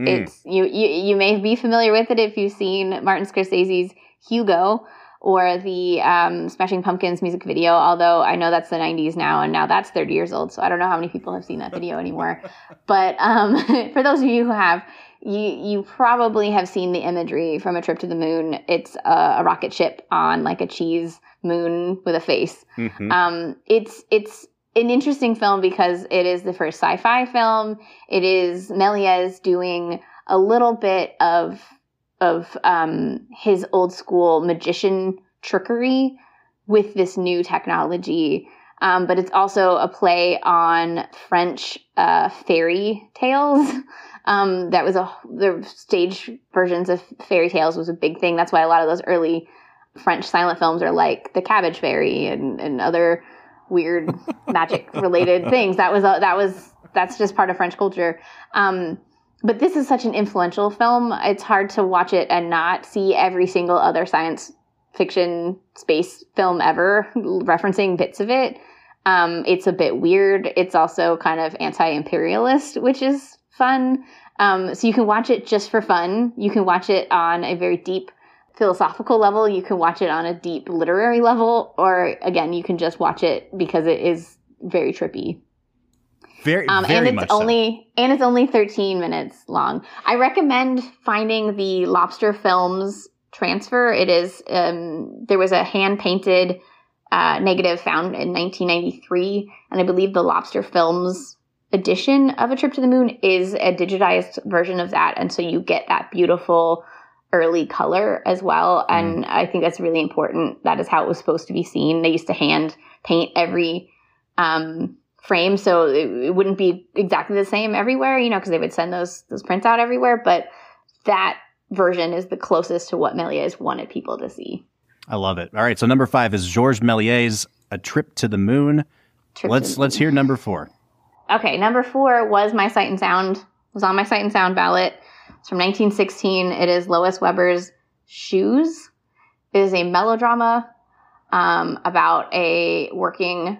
Mm. It's you, you you may be familiar with it if you've seen Martin Scorsese's Hugo or the um, Smashing Pumpkins music video. Although I know that's the '90s now, and now that's 30 years old, so I don't know how many people have seen that video anymore. [laughs] but um, [laughs] for those of you who have, you you probably have seen the imagery from a trip to the moon. It's a, a rocket ship on like a cheese moon with a face. Mhm. Um, it's it's an interesting film because it is the first sci-fi film. It is Méliès doing a little bit of of um, his old school magician trickery with this new technology. Um, but it's also a play on French uh, fairy tales. [laughs] Um, that was a the stage versions of fairy tales was a big thing. That's why a lot of those early French silent films are like The Cabbage Fairy and, and other weird [laughs] magic related things. That was a, that was that's just part of French culture. Um, but this is such an influential film. It's hard to watch it and not see every single other science fiction space film ever [laughs] referencing bits of it. Um, it's a bit weird. It's also kind of anti-imperialist, which is fun. Um, so you can watch it just for fun. You can watch it on a very deep philosophical level. You can watch it on a deep literary level, or again, you can just watch it because it is very trippy. Very, Um, very and it's much so. only and it's only 13 minutes long. I recommend finding the Lobster Films transfer. It is um, there was a hand painted uh, negative found in 1993, and I believe the Lobster Films edition of A Trip to the Moon is a digitized version of that, and so you get that beautiful early color as well. And I think that's really important. That is how it was supposed to be seen. They used to hand paint every um, frame, so it, it wouldn't be exactly the same everywhere, you know, because they would send those those prints out everywhere. But that version is the closest to what Méliès wanted people to see. I love it. All right, so number five is Georges Méliès' A Trip to the Moon. Trip let's the let's hear number four. [laughs] Okay, number four was my Sight and Sound. Was on my Sight and Sound ballot. It's from 1916. It is Lois Weber's Shoes. It is a melodrama um, about a working,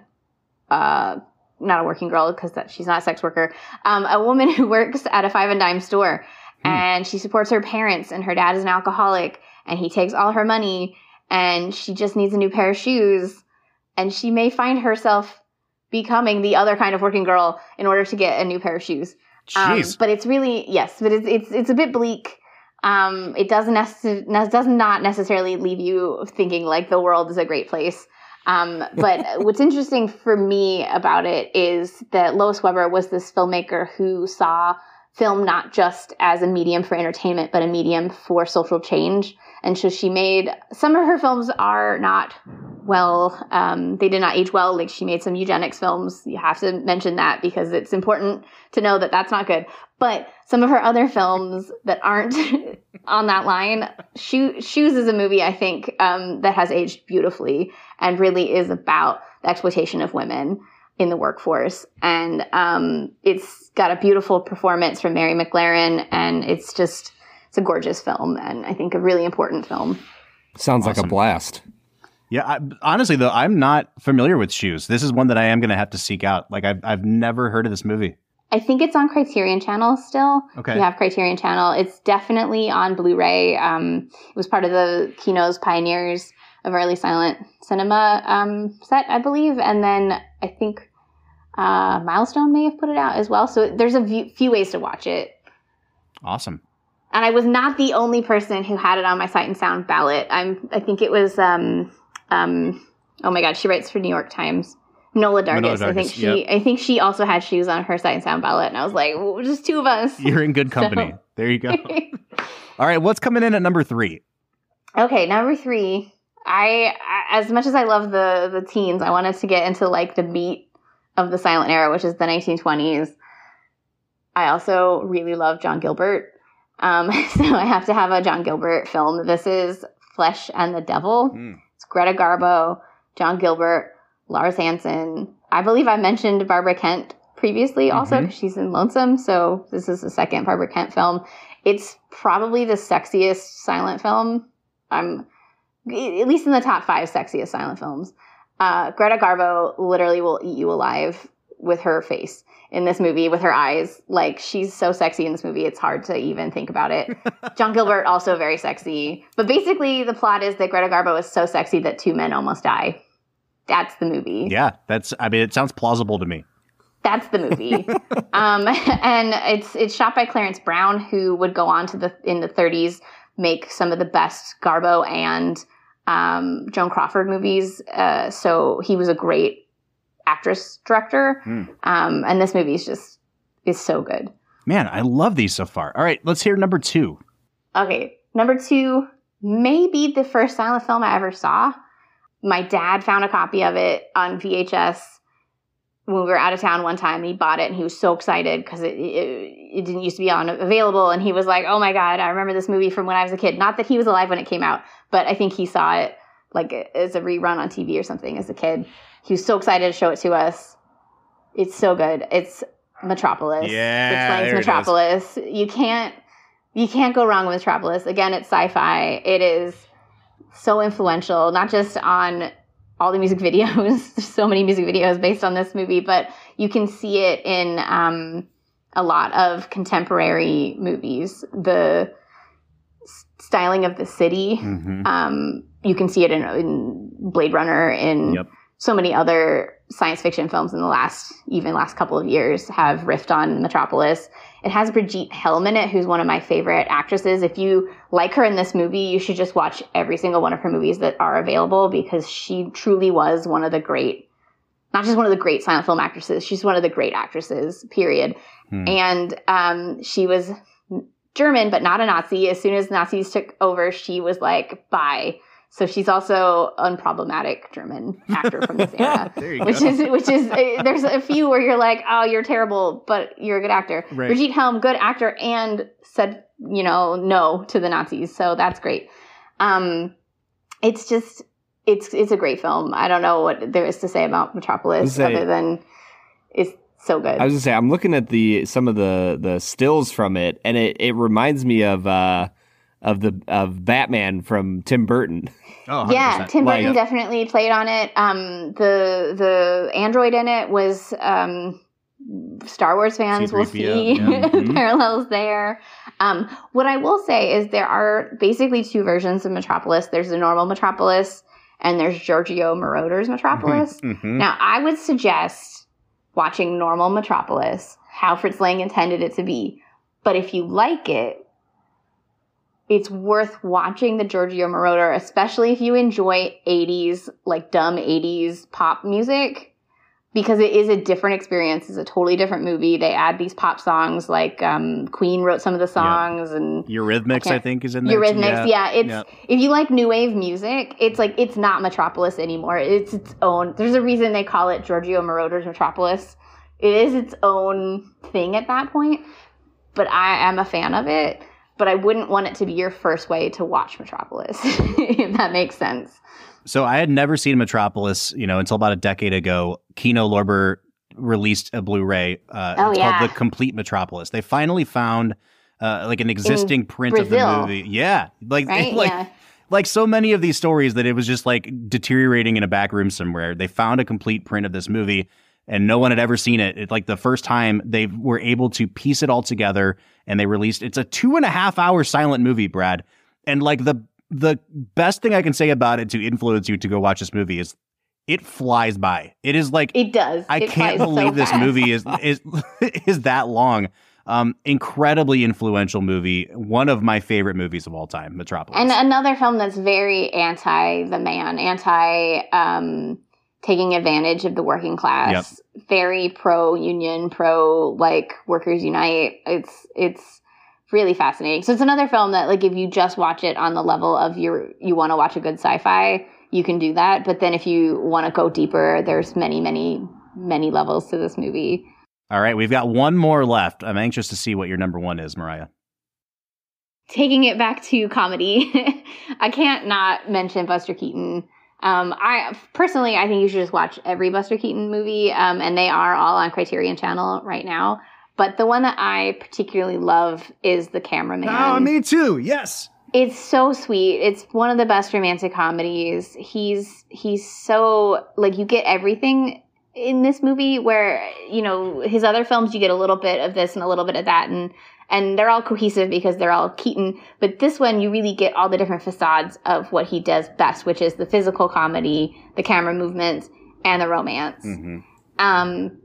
uh, not a working girl because she's not a sex worker, um, a woman [laughs] who works at a five and dime store, Hmm. and she supports her parents. And her dad is an alcoholic, and he takes all her money, and she just needs a new pair of shoes, and she may find herself becoming the other kind of working girl in order to get a new pair of shoes. Um, but it's really yes, but it's it's it's a bit bleak. Um, it doesn't necess- ne- does not necessarily leave you thinking like the world is a great place. Um, but [laughs] what's interesting for me about it is that Lois Weber was this filmmaker who saw film not just as a medium for entertainment, but a medium for social change. And so she made some of her films are not well, um, they did not age well. Like she made some eugenics films. You have to mention that because it's important to know that that's not good. But some of her other films that aren't [laughs] on that line, Shoe, Shoes is a movie I think um, that has aged beautifully and really is about the exploitation of women in the workforce. And um, it's got a beautiful performance from Mary MacLaren, and it's just it's a gorgeous film and I think a really important film. Sounds like a blast. Yeah, I, honestly though, I'm not familiar with Shoes. This is one that I am going to have to seek out. Like I've I've never heard of this movie. I think it's on Criterion Channel still. Okay. If you have Criterion Channel. It's definitely on Blu-ray. Um, it was part of the Kino's Pioneers of Early Silent Cinema um, set, I believe, and then I think uh, Milestone may have put it out as well. So there's a few, few ways to watch it. Awesome. And I was not the only person who had it on my Sight and Sound ballot. I'm. I think it was. Um, um, oh my God, she writes for New York Times. Nola Dargis. Manohla I think she. yep. I think she also had shoes on her Sight and Sound ballot, and I was like, well, just two of us. You're in good [laughs] company. So- There you go. [laughs] All right, what's coming in at number three? Okay, number three. I, I as much as I love the the teens, I wanted to get into like the meat of the silent era, which is the 1920s. I also really love John Gilbert, um, [laughs] so I have to have a John Gilbert film. This is Flesh and the Devil. Mm. It's Greta Garbo, John Gilbert, Lars Hansen. I believe I mentioned Barbara Kent previously, also Mhm. 'cause she's in Lonesome. So this is the second Barbara Kent film. It's probably the sexiest silent film. I'm at least in the top five sexiest silent films. Uh, Greta Garbo literally will eat you alive with her face in this movie, with her eyes. Like she's so sexy in this movie, it's hard to even think about it. [laughs] John Gilbert also very sexy, but basically the plot is that Greta Garbo is so sexy that two men almost die. That's the movie. Yeah, that's. I mean, it sounds plausible to me. That's the movie. [laughs] um, [laughs] and it's it's shot by Clarence Brown, who would go on to the in the 30s make some of the best Garbo and um, Joan Crawford movies. Uh, so he was a great actress director. Hmm. Um, and this movie is just is so good. Man, I love these so far. All right, let's hear number two. Okay, number two, maybe the first silent film I ever saw. My dad found a copy of it on VHS when we were out of town one time. And he bought it, and he was so excited because it, it it didn't used to be on available. And he was like, "Oh my god, I remember this movie from when I was a kid." Not that he was alive when it came out, but I think he saw it like as a rerun on TV or something as a kid. He was so excited to show it to us. It's so good. It's Metropolis. Yeah, Fritz Lang's it is. Metropolis. You can't you can't go wrong with Metropolis. Again, it's sci-fi. It is so influential, not just on all the music [laughs] videos. There's so many music videos based on this movie, but you can see it in um, a lot of contemporary movies. The styling of the city. Mm-hmm. Um, you can see it in, in Blade Runner, in Yep. so many other science fiction films in the last even last couple of years have riffed on Metropolis. It has Brigitte Helm in it, who's one of my favorite actresses. If you like her in this movie, you should just watch every single one of her movies that are available because she truly was one of the great, not just one of the great silent film actresses, she's one of the great actresses, period. Hmm. And um, she was German, but not a Nazi. As soon as Nazis took over, she was like, bye. So she's also unproblematic German actor from this era [laughs] There you which go. is which is uh, there's a few where you're like, oh, you're terrible, but you're a good actor. Right. Brigitte Helm, good actor, and said you know no to the Nazis, so that's great. Um, it's just it's it's a great film. I don't know what there is to say about Metropolis Say- other than it's so good. I was gonna say I'm looking at the some of the the stills from it, and it, it reminds me of uh of the of Batman from Tim Burton. Oh, yeah, 100%. Tim Burton Like- definitely played on it. Um, the the android in it was um, Star Wars fans will C-3PO, see yeah. [laughs] Mhm. parallels there. Um, what I will say is there are basically two versions of Metropolis. There's the normal Metropolis, and there's Giorgio Moroder's Metropolis. Mhm. Now, I would suggest watching normal Metropolis, how Fritz Lang intended it to be. But if you like it, it's worth watching the Giorgio Moroder, especially if you enjoy 80s, like dumb 80s pop music, because it is a different experience. It's a totally different movie. They add these pop songs, like um, Queen wrote some of the songs, and Eurythmics, I I, think, is in there. Eurythmics. Yeah, it's yeah. if you like new wave music, it's like it's not Metropolis anymore. It's its own. There's a reason they call it Giorgio Moroder's Metropolis. It is its own thing at that point. But I am a fan of it. But I wouldn't want it to be your first way to watch Metropolis, [laughs] if that makes sense. So I had never seen Metropolis, you know, until about a decade ago. Kino Lorber released a Blu-ray. Uh, Oh, yeah. called The Complete Metropolis. They finally found uh, like an existing print of the movie. Yeah, like [laughs] Right? like yeah. like so many of these stories that it was just like deteriorating in a back room somewhere. They found a complete print of this movie and no one had ever seen it. It like the first time they were able to piece it all together and they released it's a two and a half hour silent movie, Brad. And like the the best thing I can say about it to influence you to go watch this movie is it flies by. It is like It does. I It can't flies so believe this fast. movie is [laughs] is [laughs] is that long. Um, incredibly influential movie. One of my favorite movies of all time, Metropolis. And another film that's very anti the man, anti um, taking advantage of the working class, very pro union, pro like workers unite. It's it's really fascinating. So it's another film that like if you just watch it on the level of your you want to watch a good sci-fi, you can do that. But then if you want to go deeper, there's many many many levels to this movie. all right, we've got one more left. I'm anxious to see what your number one is, Marya. taking it back to comedy, [laughs] I can't not mention Buster Keaton. Um, I personally, I think you should just watch every Buster Keaton movie, um, and they are all on Criterion Channel right now. But the one that I particularly love is The Cameraman. Oh, me too. Yes. It's so sweet. It's one of the best romantic comedies. He's he's so like you get everything in this movie where you know his other films you get a little bit of this and a little bit of that and and they're all cohesive because they're all Keaton. But this one you really get all the different facades of what he does best, which is the physical comedy, the camera movements, and the romance. Mm-hmm. Um,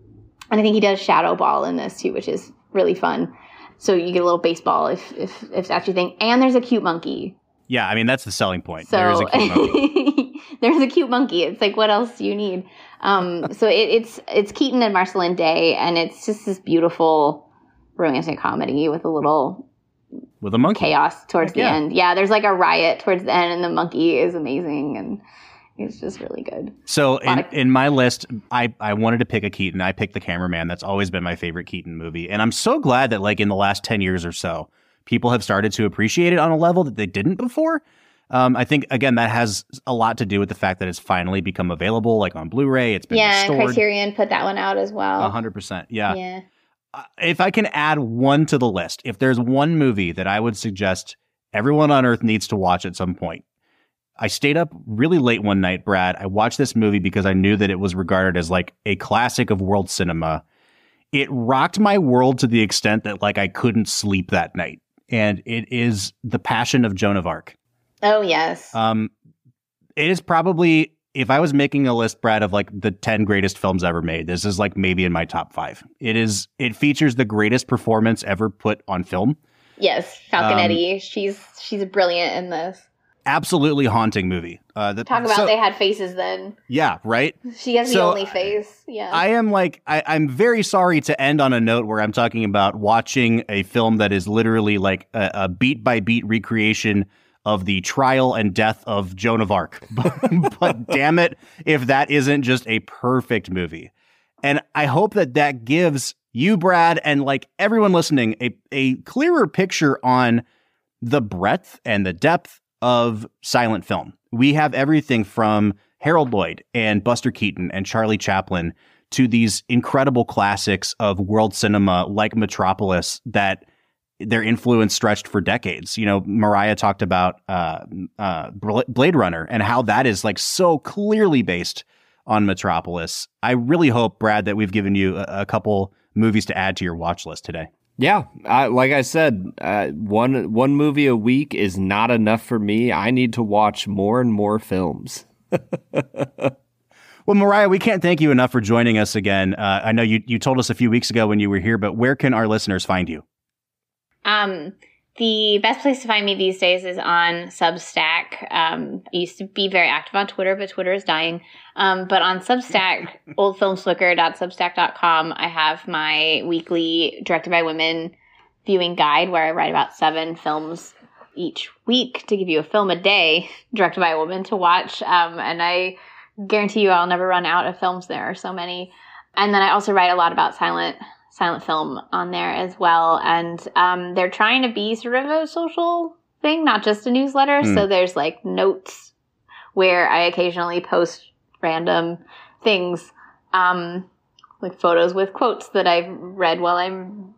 and I think he does shadow ball in this too, which is really fun. So you get a little baseball if if if that's your thing. And there's a cute monkey. Yeah, I mean that's the selling point. So there is a cute monkey. [laughs] there's a cute monkey. It's like what else do you need? Um, so it, it's it's Keaton and Marceline Day, and it's just this beautiful romantic comedy with a little with a monkey. chaos towards Heck the yeah. end. Yeah, there's like a riot towards the end, and the monkey is amazing, and it's just really good. So in, of- in my list, I, I wanted to pick a Keaton. I picked The Cameraman. That's always been my favorite Keaton movie. And I'm so glad that like in the last 10 years or so, people have started to appreciate it on a level that they didn't before. Um, I think again that has a lot to do with the fact that it's finally become available, like on Blu-ray. It's been yeah, restored. Criterion put that one out as well. hundred percent. Yeah. yeah. Uh, If I can add one to the list, if there's one movie that I would suggest everyone on Earth needs to watch at some point, I stayed up really late one night, Brad. I watched this movie because I knew that it was regarded as like a classic of world cinema. It rocked my world to the extent that like I couldn't sleep that night. And it is The Passion of Joan of Arc. Oh yes. Um, it is probably if I was making a list, Brad, of like the ten greatest films ever made, this is like maybe in my top five. It is. It features the greatest performance ever put on film. yes, um, Falconetti. she's she's brilliant in this. Absolutely haunting movie. Uh, the, Talk about so- they had faces then. yeah, right. She has the only face. Yeah. I am like I, I'm very sorry to end on a note where I'm talking about watching a film that is literally like a, a beat by beat recreation of the trial and death of Joan of Arc. [laughs] but, damn it, if that isn't just a perfect movie. And I hope that that gives you, Brad, and like everyone listening, a, a clearer picture on the breadth and the depth of silent film. We have everything from Harold Lloyd and Buster Keaton and Charlie Chaplin to these incredible classics of world cinema like Metropolis that their influence stretched for decades. You know, Marya talked about uh, uh, Blade Runner and how that is like so clearly based on Metropolis. I really hope, Brad, that we've given you a, a couple movies to add to your watch list today. Yeah, I, like I said, uh, one one movie a week is not enough for me. I need to watch more and more films. [laughs] Well, Marya, we can't thank you enough for joining us again. Uh, I know you, you told us a few weeks ago when you were here, but where can our listeners find you? Um, the best place to find me these days is on Substack. Um, I used to be very active on Twitter, but Twitter is dying. Um, but on Substack, [laughs] oldfilmsflicker.substack.com, I have my weekly directed by women viewing guide where I write about seven films each week to give you a film a day [laughs] directed by a woman to watch. Um, and I guarantee you I'll never run out of films. There are so many. And then I also write a lot about silent silent film on there as well. And um, they're trying to be sort of a social thing, not just a newsletter. Hmm. So there's like notes where I occasionally post random things, um, like photos with quotes that I've read while I'm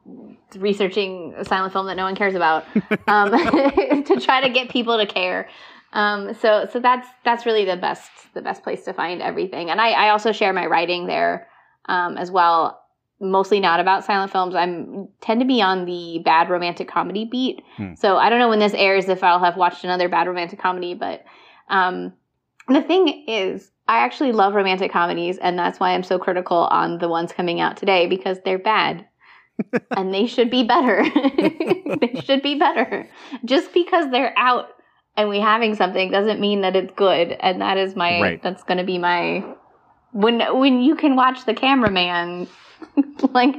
researching a silent film that no one cares about [laughs] um, [laughs] to try to get people to care. Um, so so that's that's really the best the best place to find everything. And I, I also share my writing there um, as well. Mostly not about silent films. I'm tend to be on the bad romantic comedy beat. Hmm. So I don't know when this airs if I'll have watched another bad romantic comedy, but um, the thing is, I actually love romantic comedies, and that's why I'm so critical on the ones coming out today because they're bad. [laughs] and they should be better. [laughs] they should be better. Just because they're out and we having something doesn't mean that it's good. And that is my Right. that's gonna be my when when you can watch the cameraman [laughs] like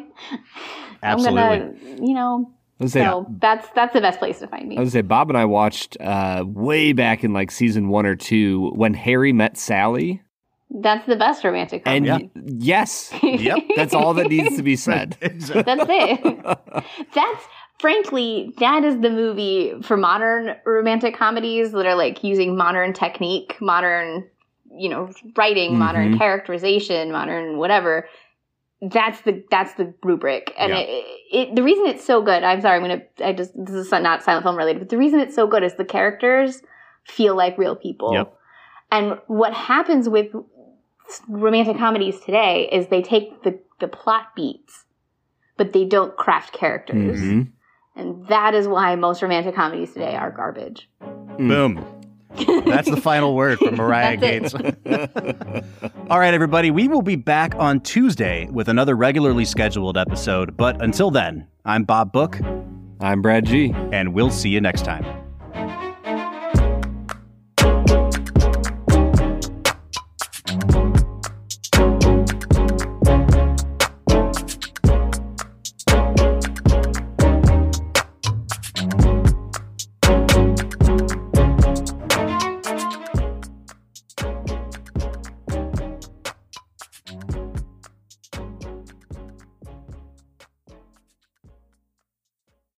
Absolutely. I'm gonna you know say, so that's that's the best place to find me. I was say, Bob and I watched uh, way back in like season one or two when Harry met Sally, That's the best romantic and comedy. y- yes, [laughs] Yep. that's all that needs to be [laughs] said. Exactly. That's it. That's frankly, that is the movie for modern romantic comedies that are like using modern technique, modern, you know, writing, modern Mhm. characterization, modern whatever. That's the that's the rubric, and Yeah. it, it the reason it's so good. I'm sorry, I'm gonna. I just this is not silent film related, but the reason it's so good is the characters feel like real people. Yep. And what happens with romantic comedies today is they take the the plot beats, but they don't craft characters. Mhm. And that is why most romantic comedies today are garbage. Boom. That's the final word from [laughs] Marya Gates. [laughs] All right, everybody, we will be back on Tuesday with another regularly scheduled episode. But until then, I'm Bob Book, I'm Brad G. and we'll see you next time.